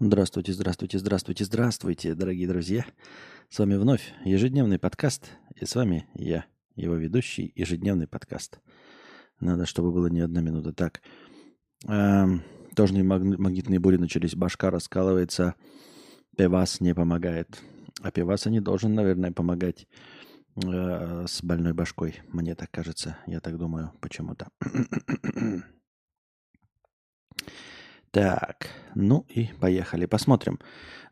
Здравствуйте, здравствуйте, здравствуйте, здравствуйте, дорогие друзья. С вами вновь ежедневный подкаст. И с вами я, его ведущий, ежедневный подкаст. Надо, чтобы было не одна минута. Так, эм, тоже магнитные бури начались, башка раскалывается, пивас не помогает. А пиваса не должен, наверное, помогать э, с больной башкой. Мне так кажется, я так думаю почему-то. Так, ну и поехали. Посмотрим.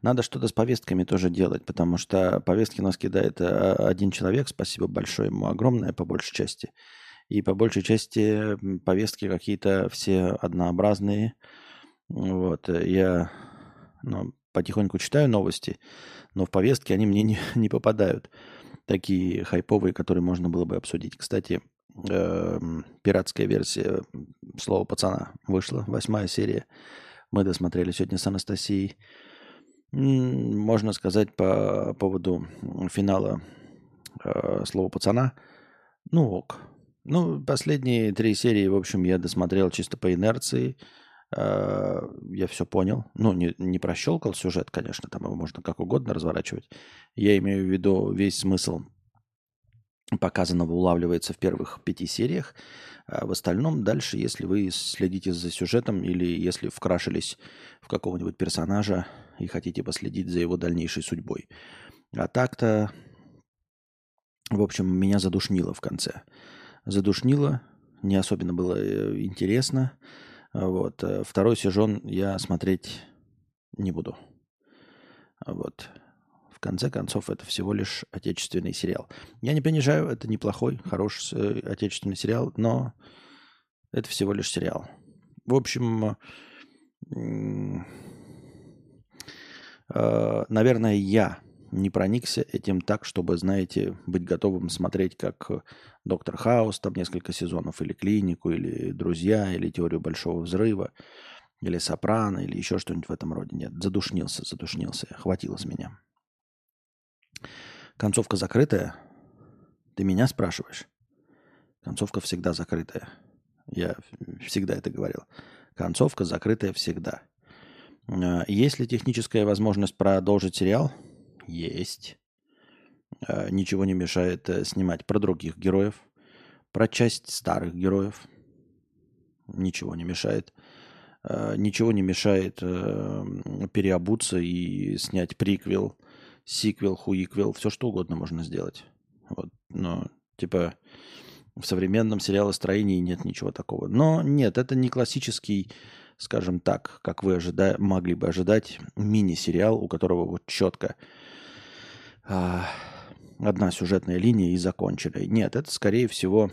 Надо что-то с повестками тоже делать, потому что повестки нас кидает э, один человек. Спасибо большое ему огромное по большей части. И по большей части повестки какие-то все однообразные. Вот, я ну, потихоньку читаю новости, но в повестке они мне не, не попадают. Такие хайповые, которые можно было бы обсудить. Кстати, э, пиратская версия «Слова пацана» вышла, восьмая серия. Мы досмотрели сегодня с Анастасией. Можно сказать по поводу финала э, «Слова пацана». Ну ок. Ну, последние три серии, в общем, я досмотрел чисто по инерции. Э, я все понял. Ну, не, не прощелкал сюжет, конечно, там его можно как угодно разворачивать. Я имею в виду весь смысл показанного улавливается в первых пяти сериях. А в остальном дальше, если вы следите за сюжетом или если вкрашились в какого-нибудь персонажа и хотите последить за его дальнейшей судьбой. А так-то, в общем, меня задушнило в конце. Задушнило, не особенно было э, интересно. Вот. Э, второй сезон я смотреть не буду. Вот конце концов, это всего лишь отечественный сериал. Я не понижаю, это неплохой, хороший э, отечественный сериал, но это всего лишь сериал. В общем, э, наверное, я не проникся этим так, чтобы, знаете, быть готовым смотреть как Доктор Хаус, там несколько сезонов, или Клинику, или Друзья, или Теорию Большого Взрыва, или Сопрано, или еще что-нибудь в этом роде. Нет, задушнился, задушнился, хватило с меня. Концовка закрытая? Ты меня спрашиваешь? Концовка всегда закрытая. Я всегда это говорил. Концовка закрытая всегда. А, есть ли техническая возможность продолжить сериал? Есть. А, ничего не мешает э, снимать про других героев, про часть старых героев. Ничего не мешает. Ничего не мешает э, переобуться и снять приквел сиквел, хуиквел, все что угодно можно сделать. Вот, но, типа, в современном сериалостроении нет ничего такого. Но нет, это не классический, скажем так, как вы ожида... могли бы ожидать, мини-сериал, у которого вот четко а, одна сюжетная линия и закончили. Нет, это, скорее всего,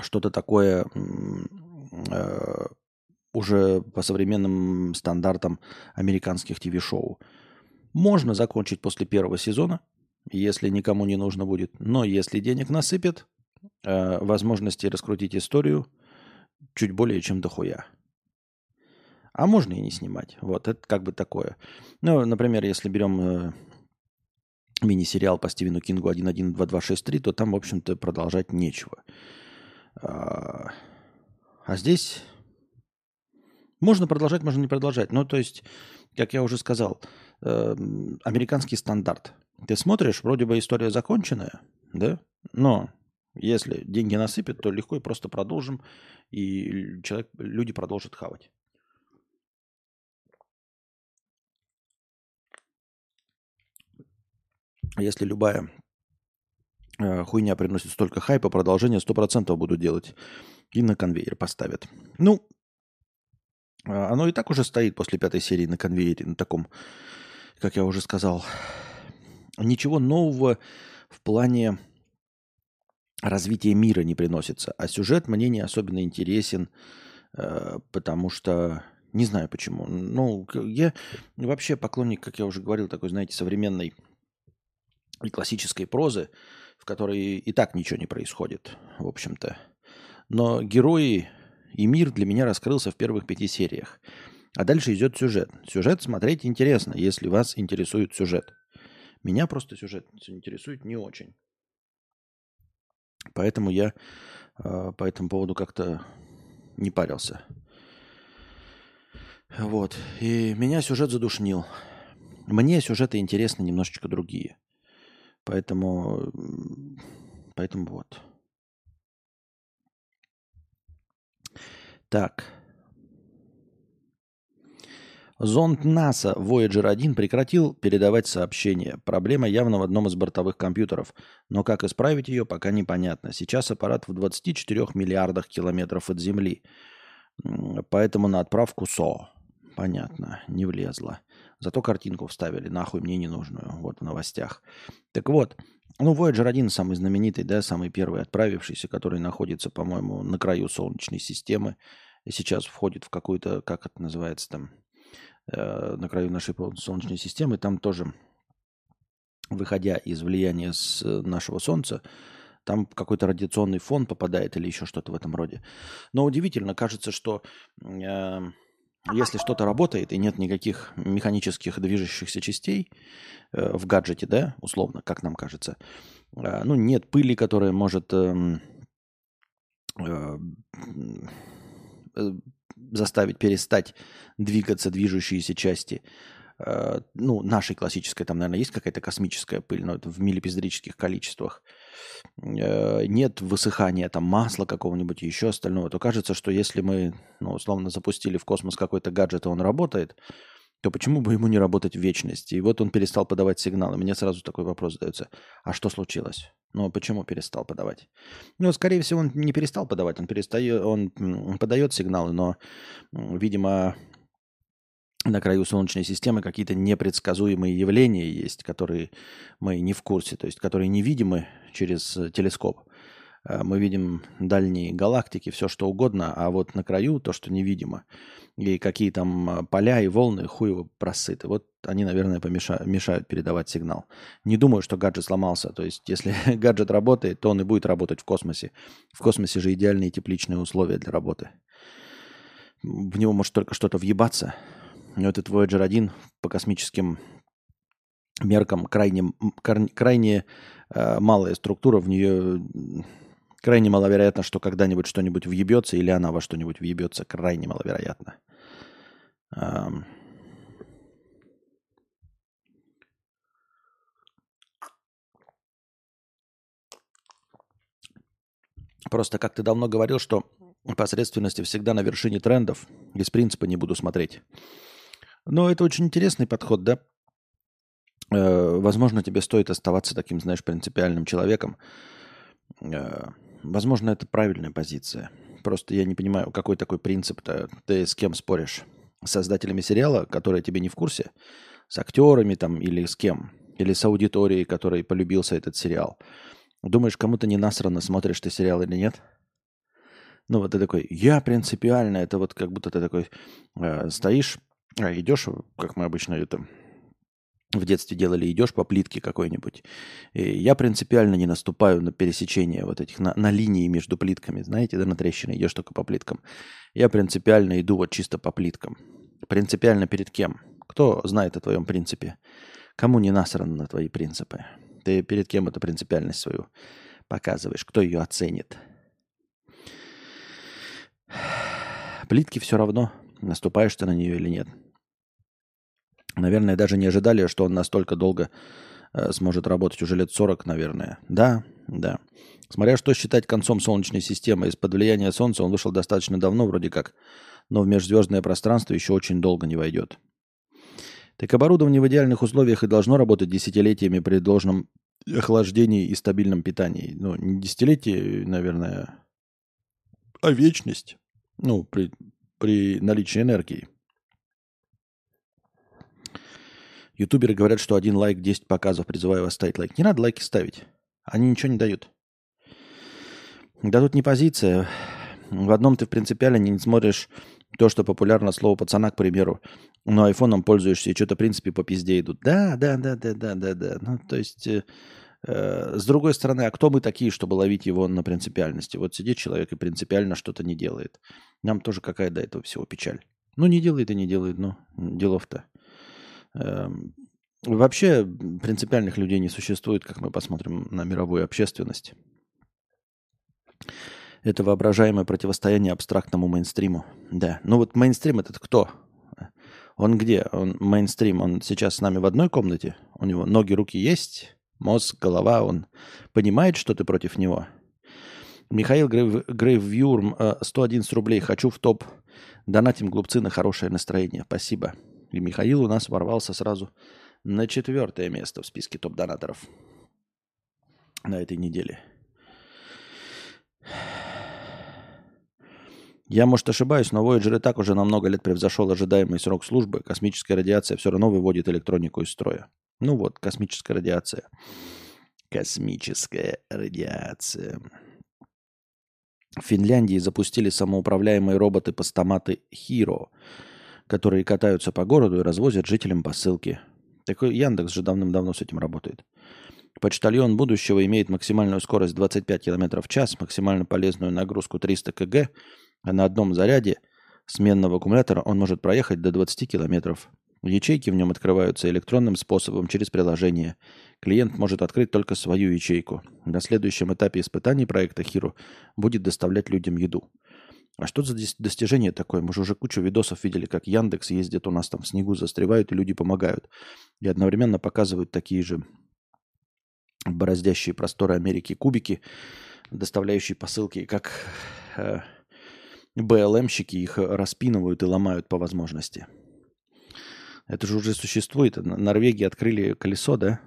что-то такое а, уже по современным стандартам американских ТВ-шоу. Можно закончить после первого сезона, если никому не нужно будет. Но если денег насыпят, э, возможности раскрутить историю чуть более чем дохуя. А можно и не снимать. Вот, это как бы такое. Ну, например, если берем э, мини-сериал по Стивену Кингу 112263, то там, в общем-то, продолжать нечего. А, а здесь можно продолжать, можно не продолжать. Ну, то есть, как я уже сказал, э, американский стандарт. Ты смотришь, вроде бы история законченная, да? Но если деньги насыпят, то легко и просто продолжим, и человек, люди продолжат хавать. Если любая э, хуйня приносит столько хайпа, продолжение 100% буду делать. И на конвейер поставят. Ну, оно и так уже стоит после пятой серии на конвейере, на таком, как я уже сказал. Ничего нового в плане развития мира не приносится. А сюжет мне не особенно интересен, э, потому что не знаю почему. Ну, я вообще поклонник, как я уже говорил, такой, знаете, современной и классической прозы, в которой и так ничего не происходит, в общем-то. Но герои и мир для меня раскрылся в первых пяти сериях. А дальше идет сюжет. Сюжет смотреть интересно, если вас интересует сюжет. Меня просто сюжет интересует не очень. Поэтому я э, по этому поводу как-то не парился. Вот. И меня сюжет задушнил. Мне сюжеты интересны немножечко другие. Поэтому, поэтому вот. Так. Зонд НАСА Voyager 1 прекратил передавать сообщения. Проблема явно в одном из бортовых компьютеров. Но как исправить ее, пока непонятно. Сейчас аппарат в 24 миллиардах километров от Земли. Поэтому на отправку СО. Понятно, не влезло. Зато картинку вставили, нахуй мне не нужную. Вот в новостях. Так вот, ну, Voyager 1 самый знаменитый, да, самый первый отправившийся, который находится, по-моему, на краю Солнечной системы. И сейчас входит в какую-то, как это называется там, Э, на краю нашей Солнечной системы, там тоже, выходя из влияния с э, нашего Солнца, там какой-то радиационный фон попадает или еще что-то в этом роде. Но удивительно, кажется, что э, если что-то работает и нет никаких механических движущихся частей э, в гаджете, да, условно, как нам кажется, э, ну, нет пыли, которая может эм, э, заставить перестать двигаться движущиеся части. Ну, нашей классической, там, наверное, есть какая-то космическая пыль, но это в миллипиздрических количествах. Э, нет высыхания там масла какого-нибудь еще остального, то кажется, что если мы, ну, условно, запустили в космос какой-то гаджет, и он работает, то почему бы ему не работать в вечности? И вот он перестал подавать сигналы. Мне сразу такой вопрос задается. А что случилось? Ну, почему перестал подавать? Ну, скорее всего, он не перестал подавать. Он, перестает, он подает сигналы, но, видимо, на краю Солнечной системы какие-то непредсказуемые явления есть, которые мы не в курсе, то есть которые невидимы через телескоп. Э, мы видим дальние галактики, все что угодно, а вот на краю то, что невидимо, и какие там э, поля и волны хуево просыты. Вот они, наверное, помешают, мешают передавать сигнал. Не думаю, что гаджет сломался. То есть, если гаджет работает, то он и будет работать в космосе. В космосе же идеальные тепличные условия для работы. В него может только что-то въебаться. Но этот Voyager 1 по космическим меркам крайне, крайне э, малая структура, в нее Крайне маловероятно, что когда-нибудь что-нибудь въебется, или она во что-нибудь въебется. Крайне маловероятно. Просто как ты давно говорил, что посредственности всегда на вершине трендов. Без принципа не буду смотреть. Но это очень интересный подход, да? Э, возможно, тебе стоит оставаться таким, знаешь, принципиальным человеком. Э, Возможно, это правильная позиция. Просто я не понимаю, какой такой принцип-то. Ты с кем споришь? С создателями сериала, которые тебе не в курсе? С актерами там или с кем? Или с аудиторией, которой полюбился этот сериал? Думаешь, кому-то не насрано, смотришь ты сериал или нет? Ну вот ты такой, я принципиально, это вот как будто ты такой э, стоишь, а, идешь, как мы обычно это в детстве делали, идешь по плитке какой-нибудь. И я принципиально не наступаю на пересечение вот этих, на, на линии между плитками, знаете, да, на трещины, идешь только по плиткам. Я принципиально иду вот чисто по плиткам. Принципиально перед кем? Кто знает о твоем принципе? Кому не насрано на твои принципы? Ты перед кем эту принципиальность свою показываешь? Кто ее оценит? Плитки все равно, наступаешь ты на нее или нет. Наверное, даже не ожидали, что он настолько долго э, сможет работать, уже лет 40, наверное. Да, да. Смотря что считать концом Солнечной системы, из-под влияния Солнца он вышел достаточно давно, вроде как, но в межзвездное пространство еще очень долго не войдет. Так оборудование в идеальных условиях и должно работать десятилетиями при должном охлаждении и стабильном питании. Ну, не десятилетие, наверное, а вечность. Ну, при, при наличии энергии. Ютуберы говорят, что один лайк, 10 показов. Призываю вас ставить лайк. Не надо лайки ставить. Они ничего не дают. Да тут не позиция. В одном ты в принципиально не смотришь то, что популярно слово пацана, к примеру. Но айфоном пользуешься и что-то, в принципе, по пизде идут. Да, да, да, да, да, да, да. Ну, то есть, э, э, с другой стороны, а кто мы такие, чтобы ловить его на принципиальности? Вот сидит человек и принципиально что-то не делает. Нам тоже какая до этого всего печаль. Ну, не делает и не делает, ну, делов-то. Эм, вообще принципиальных людей не существует, как мы посмотрим на мировую общественность. Это воображаемое противостояние абстрактному мейнстриму. Да. Ну вот мейнстрим это кто? Он где? Он мейнстрим. Он сейчас с нами в одной комнате? У него ноги, руки есть? Мозг, голова? Он понимает, что ты против него? Михаил Грейвьюрм, 111 рублей. Хочу в топ. Донатим глупцы на хорошее настроение. Спасибо. И Михаил у нас ворвался сразу на четвертое место в списке топ-донаторов на этой неделе. Я, может, ошибаюсь, но Voyager и так уже на много лет превзошел ожидаемый срок службы. Космическая радиация все равно выводит электронику из строя. Ну вот, космическая радиация. Космическая радиация. В Финляндии запустили самоуправляемые роботы-постаматы Hero, которые катаются по городу и развозят жителям посылки. Такой Яндекс же давным-давно с этим работает. Почтальон будущего имеет максимальную скорость 25 км в час, максимально полезную нагрузку 300 кг, а на одном заряде сменного аккумулятора он может проехать до 20 километров. Ячейки в нем открываются электронным способом через приложение. Клиент может открыть только свою ячейку. На следующем этапе испытаний проекта Hero будет доставлять людям еду. А что за достижение такое? Мы же уже кучу видосов видели, как Яндекс ездит у нас там в снегу, застревают, и люди помогают. И одновременно показывают такие же бороздящие просторы Америки кубики, доставляющие посылки, как э, БЛМщики их распинывают и ломают по возможности. Это же уже существует. Норвегии открыли колесо, да?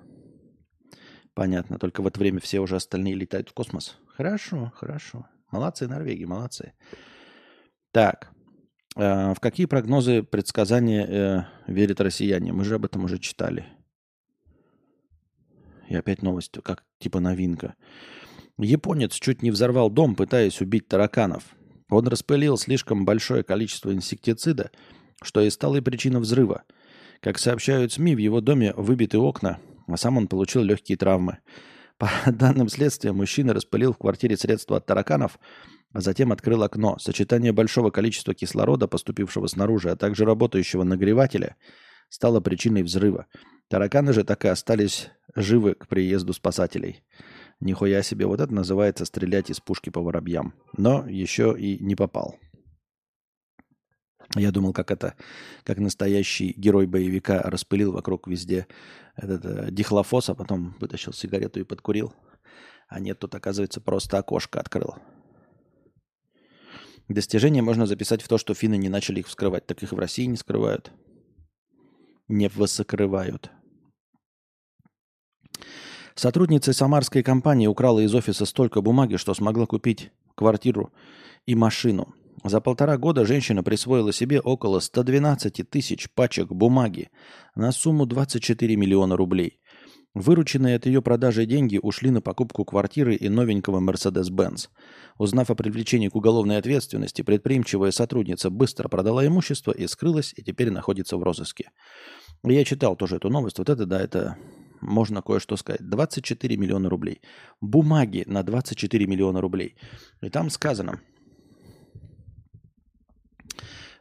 Понятно. Только в это время все уже остальные летают в космос. Хорошо, хорошо. Молодцы, Норвегии, молодцы. Так. Э, в какие прогнозы, предсказания э, верят россияне? Мы же об этом уже читали. И опять новость, как типа новинка. Японец чуть не взорвал дом, пытаясь убить тараканов. Он распылил слишком большое количество инсектицида, что и стало причиной взрыва – как сообщают СМИ, в его доме выбиты окна, а сам он получил легкие травмы. По данным следствия, мужчина распылил в квартире средства от тараканов, а затем открыл окно. Сочетание большого количества кислорода, поступившего снаружи, а также работающего нагревателя, стало причиной взрыва. Тараканы же так и остались живы к приезду спасателей. Нихуя себе, вот это называется стрелять из пушки по воробьям. Но еще и не попал. Я думал, как это, как настоящий герой боевика распылил вокруг везде этот э, дихлофос, а потом вытащил сигарету и подкурил. А нет, тут, оказывается, просто окошко открыл. Достижения можно записать в то, что финны не начали их вскрывать. Так их в России не скрывают. Не высокрывают. Сотрудница самарской компании украла из офиса столько бумаги, что смогла купить квартиру и машину – за полтора года женщина присвоила себе около 112 тысяч пачек бумаги на сумму 24 миллиона рублей. Вырученные от ее продажи деньги ушли на покупку квартиры и новенького Mercedes-Benz. Узнав о привлечении к уголовной ответственности, предприимчивая сотрудница быстро продала имущество и скрылась, и теперь находится в розыске. Я читал тоже эту новость. Вот это, да, это можно кое-что сказать. 24 миллиона рублей. Бумаги на 24 миллиона рублей. И там сказано –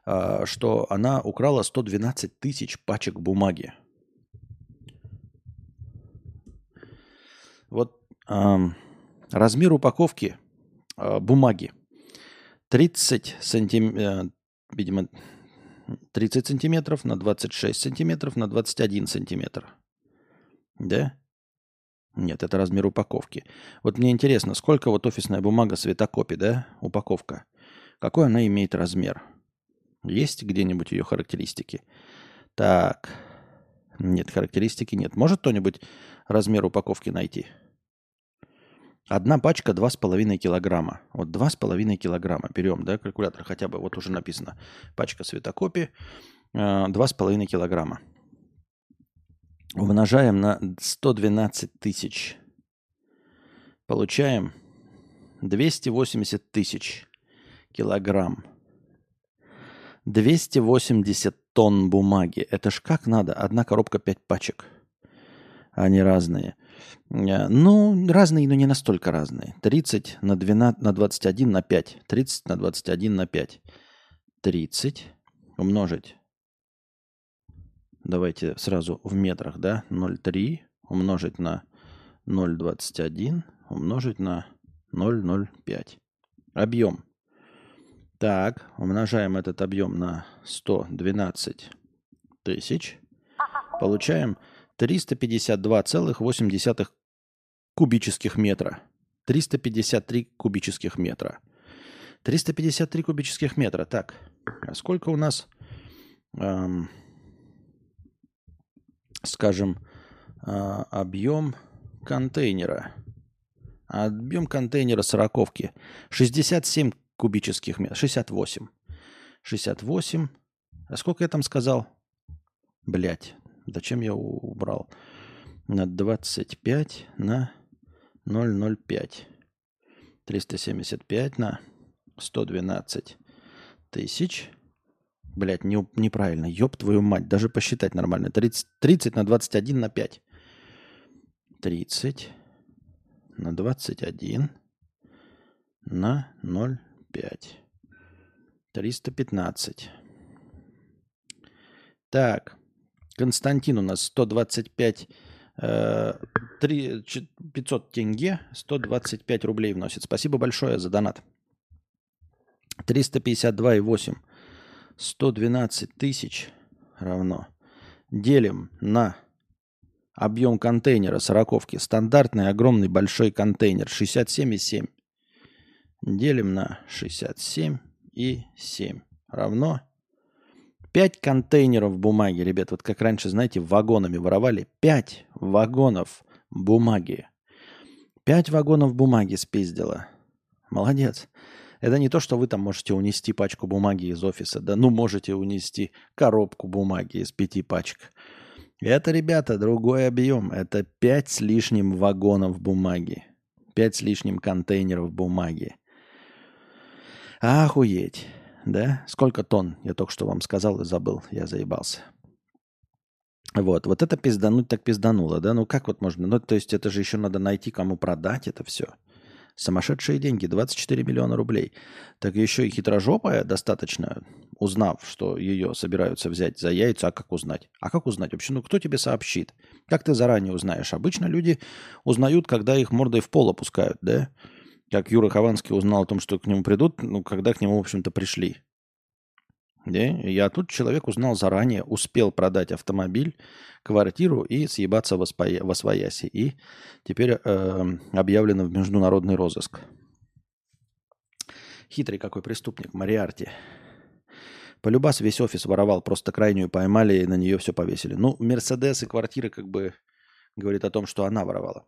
а, что она украла 112 тысяч пачек бумаги. Вот э, размер упаковки э, бумаги 30 сантиметров, э, видимо, 30 сантиметров на 26 сантиметров на 21 сантиметр. Да? Нет, это размер упаковки. Вот мне интересно, сколько вот офисная бумага светокопи, да, упаковка? Какой она имеет размер? Есть где-нибудь ее характеристики? Так. Нет, характеристики нет. Может кто-нибудь размер упаковки найти? Одна пачка 2,5 килограмма. Вот 2,5 килограмма. Берем, да, калькулятор хотя бы. Вот уже написано. Пачка светокопии 2,5 э, килограмма. Умножаем на 112 тысяч. Получаем 280 тысяч килограмм. 280 тонн бумаги. Это ж как надо? Одна коробка 5 пачек. Они разные. Э, ну, разные, но не настолько разные. 30 на, 12, на 21 на 5. 30 на 21 на 5. 30 умножить. Давайте сразу в метрах, да? 0,3 умножить на 0,21 умножить на 0,05. Объем так, умножаем этот объем на 112 тысяч. Получаем 352,8 кубических метра. 353 кубических метра. 353 кубических метра. Так, а сколько у нас, эм, скажем, э, объем контейнера? Объем контейнера сороковки 67 кубических метров. 68. 68. А сколько я там сказал? Блять, зачем я убрал? На 25 на 0,05. 375 на 112 тысяч. Блять, не, неправильно. Ёб твою мать. Даже посчитать нормально. 30, 30 на 21 на 5. 30 на 21 на 0,5. 315. Так. Константин у нас 125 3, 500 тенге, 125 рублей вносит. Спасибо большое за донат. 352,8. 112 тысяч равно. Делим на объем контейнера сороковки. Стандартный огромный большой контейнер 67,7. Делим на 67,7 равно 5 контейнеров бумаги, ребят. Вот как раньше, знаете, вагонами воровали. 5 вагонов бумаги. 5 вагонов бумаги спиздила. Молодец. Это не то, что вы там можете унести пачку бумаги из офиса. Да ну можете унести коробку бумаги из пяти пачек. Это, ребята, другой объем. Это пять с лишним вагонов бумаги. Пять с лишним контейнеров бумаги. Охуеть. Да? Сколько тонн? Я только что вам сказал и забыл. Я заебался. Вот, вот это пиздануть так пиздануло, да? Ну как вот можно? Ну, то есть это же еще надо найти, кому продать это все. Сумасшедшие деньги, 24 миллиона рублей. Так еще и хитрожопая достаточно, узнав, что ее собираются взять за яйца, а как узнать? А как узнать вообще? Ну кто тебе сообщит? Как ты заранее узнаешь? Обычно люди узнают, когда их мордой в пол опускают, да? Как Юра Хованский узнал о том, что к нему придут, ну, когда к нему, в общем-то, пришли. Да? Я тут человек узнал заранее, успел продать автомобиль, квартиру и съебаться во, свояси. И теперь э, объявлено в международный розыск. Хитрый какой преступник, Мариарти. Полюбас весь офис воровал, просто крайнюю поймали и на нее все повесили. Ну, Мерседес и квартиры как бы говорит о том, что она воровала.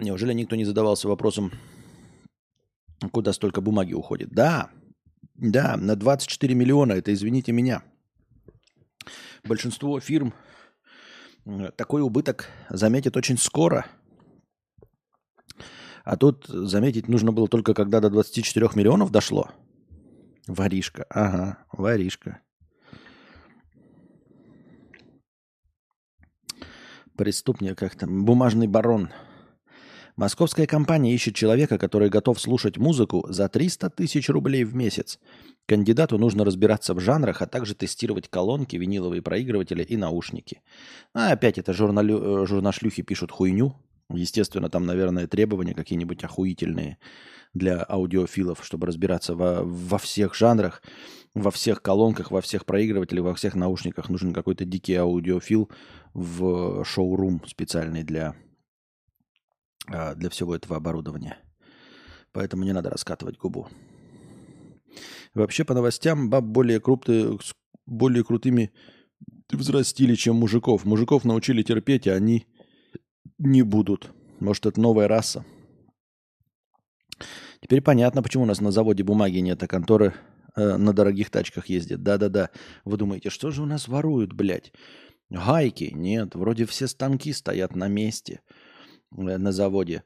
Неужели никто не задавался вопросом, куда столько бумаги уходит? Да, да, на 24 миллиона, это извините меня. Большинство фирм э, такой убыток заметит очень скоро. А тут заметить нужно было только когда до 24 миллионов дошло. Воришка, ага, воришка. Преступник как-то. Бумажный барон – Московская компания ищет человека, который готов слушать музыку за 300 тысяч рублей в месяц. Кандидату нужно разбираться в жанрах, а также тестировать колонки, виниловые проигрыватели и наушники. А опять это журналю... Э, журнашлюхи пишут хуйню. Естественно, там, наверное, требования какие-нибудь охуительные для аудиофилов, чтобы разбираться во, во всех жанрах, во всех колонках, во всех проигрывателях, во всех наушниках. Нужен какой-то дикий аудиофил в шоурум специальный для для всего этого оборудования. Поэтому не надо раскатывать губу. Вообще, по новостям, баб более, крупные, более крутыми взрастили, чем мужиков. Мужиков научили терпеть, а они не будут. Может, это новая раса. Теперь понятно, почему у нас на заводе бумаги нет, а конторы э, на дорогих тачках ездят. Да-да-да. Вы думаете, что же у нас воруют, блядь? Гайки? Нет, вроде все станки стоят на месте. Э, на заводе.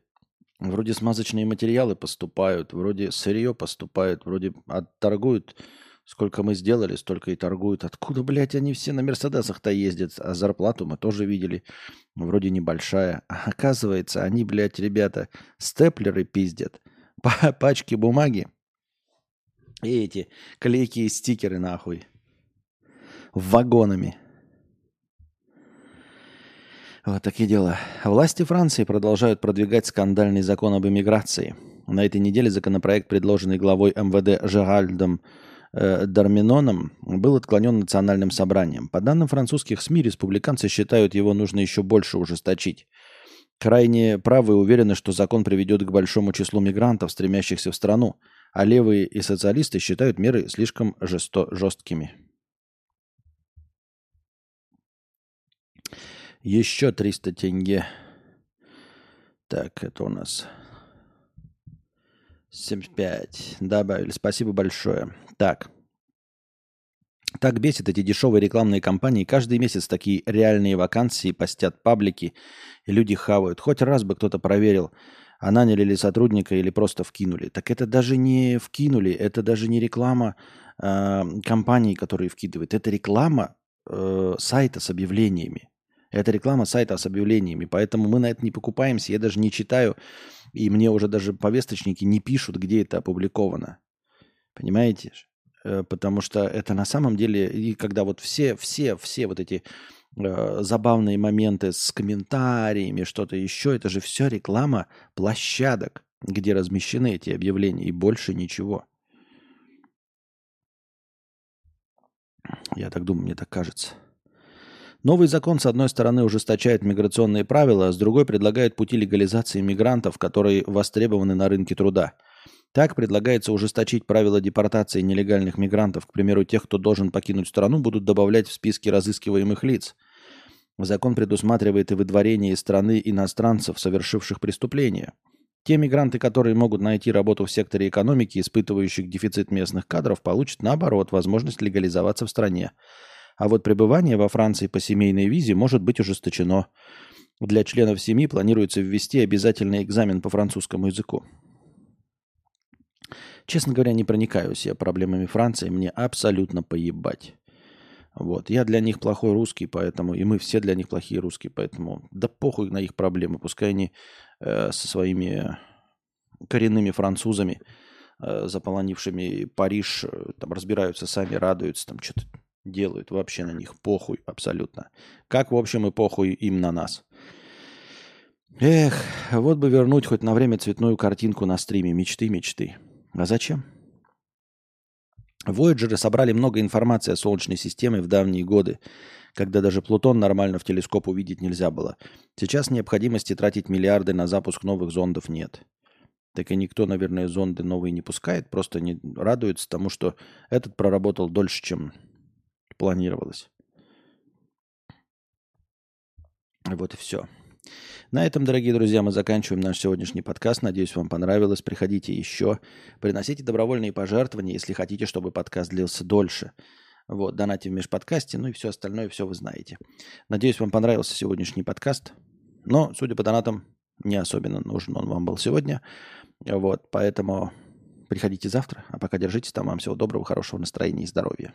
Вроде смазочные материалы поступают, вроде сырье поступает, вроде отторгуют. Сколько мы сделали, столько и торгуют. Откуда, блядь, они все на Мерседесах-то ездят? А зарплату мы тоже видели. Вроде небольшая. А оказывается, они, блядь, ребята, степлеры пиздят. Пачки бумаги. И эти клейки и стикеры нахуй. Вагонами. Вот такие дела. Власти Франции продолжают продвигать скандальный закон об иммиграции. На этой неделе законопроект, предложенный главой МВД Жеральдом э, Дарминоном, был отклонен национальным собранием. По данным французских СМИ, республиканцы считают, его нужно еще больше ужесточить. Крайне правые уверены, что закон приведет к большому числу мигрантов, стремящихся в страну, а левые и социалисты считают меры слишком жесто- жесткими. Еще 300 тенге. Так, это у нас 75. Добавили. Спасибо большое. Так. Так бесит эти дешевые рекламные кампании. Каждый месяц такие реальные вакансии постят паблики, и люди хавают. Хоть раз бы кто-то проверил, а наняли ли сотрудника или просто вкинули. Так это даже не вкинули, это даже не реклама э, компании, которые вкидывают. Это реклама э, сайта с объявлениями. Это реклама сайта с объявлениями, поэтому мы на это не покупаемся. Я даже не читаю, и мне уже даже повесточники не пишут, где это опубликовано. Понимаете? Э, потому что это на самом деле, и когда вот все, все, все вот эти э, забавные моменты с комментариями, что-то еще, это же все реклама площадок, где размещены эти объявления, и больше ничего. Я так думаю, мне так кажется. Новый закон, с одной стороны, ужесточает миграционные правила, а с другой предлагает пути легализации мигрантов, которые востребованы на рынке труда. Так предлагается ужесточить правила депортации нелегальных мигрантов. К примеру, тех, кто должен покинуть страну, будут добавлять в списки разыскиваемых лиц. Закон предусматривает и выдворение из страны иностранцев, совершивших преступления. Те мигранты, которые могут найти работу в секторе экономики, испытывающих дефицит местных кадров, получат, наоборот, возможность легализоваться в стране. А вот пребывание во Франции по семейной визе может быть ужесточено. Для членов семьи планируется ввести обязательный экзамен по французскому языку. Честно говоря, не проникаюсь я проблемами Франции, мне абсолютно поебать. Вот. Я для них плохой русский, поэтому, и мы все для них плохие русские, поэтому да похуй на их проблемы. Пускай они э, со своими коренными французами, э, заполонившими Париж, э, там разбираются сами, радуются, там что-то делают. Вообще на них похуй абсолютно. Как, в общем, и похуй им на нас. Эх, вот бы вернуть хоть на время цветную картинку на стриме. Мечты, мечты. А зачем? Вояджеры собрали много информации о Солнечной системе в давние годы, когда даже Плутон нормально в телескоп увидеть нельзя было. Сейчас необходимости тратить миллиарды на запуск новых зондов нет. Так и никто, наверное, зонды новые не пускает, просто не радуется тому, что этот проработал дольше, чем планировалось. Вот и все. На этом, дорогие друзья, мы заканчиваем наш сегодняшний подкаст. Надеюсь, вам понравилось. Приходите еще. Приносите добровольные пожертвования, если хотите, чтобы подкаст длился дольше. Вот, донате в межподкасте, ну и все остальное, все вы знаете. Надеюсь, вам понравился сегодняшний подкаст. Но, судя по донатам, не особенно нужен он вам был сегодня. Вот, поэтому приходите завтра. А пока держитесь там. Вам всего доброго, хорошего настроения и здоровья.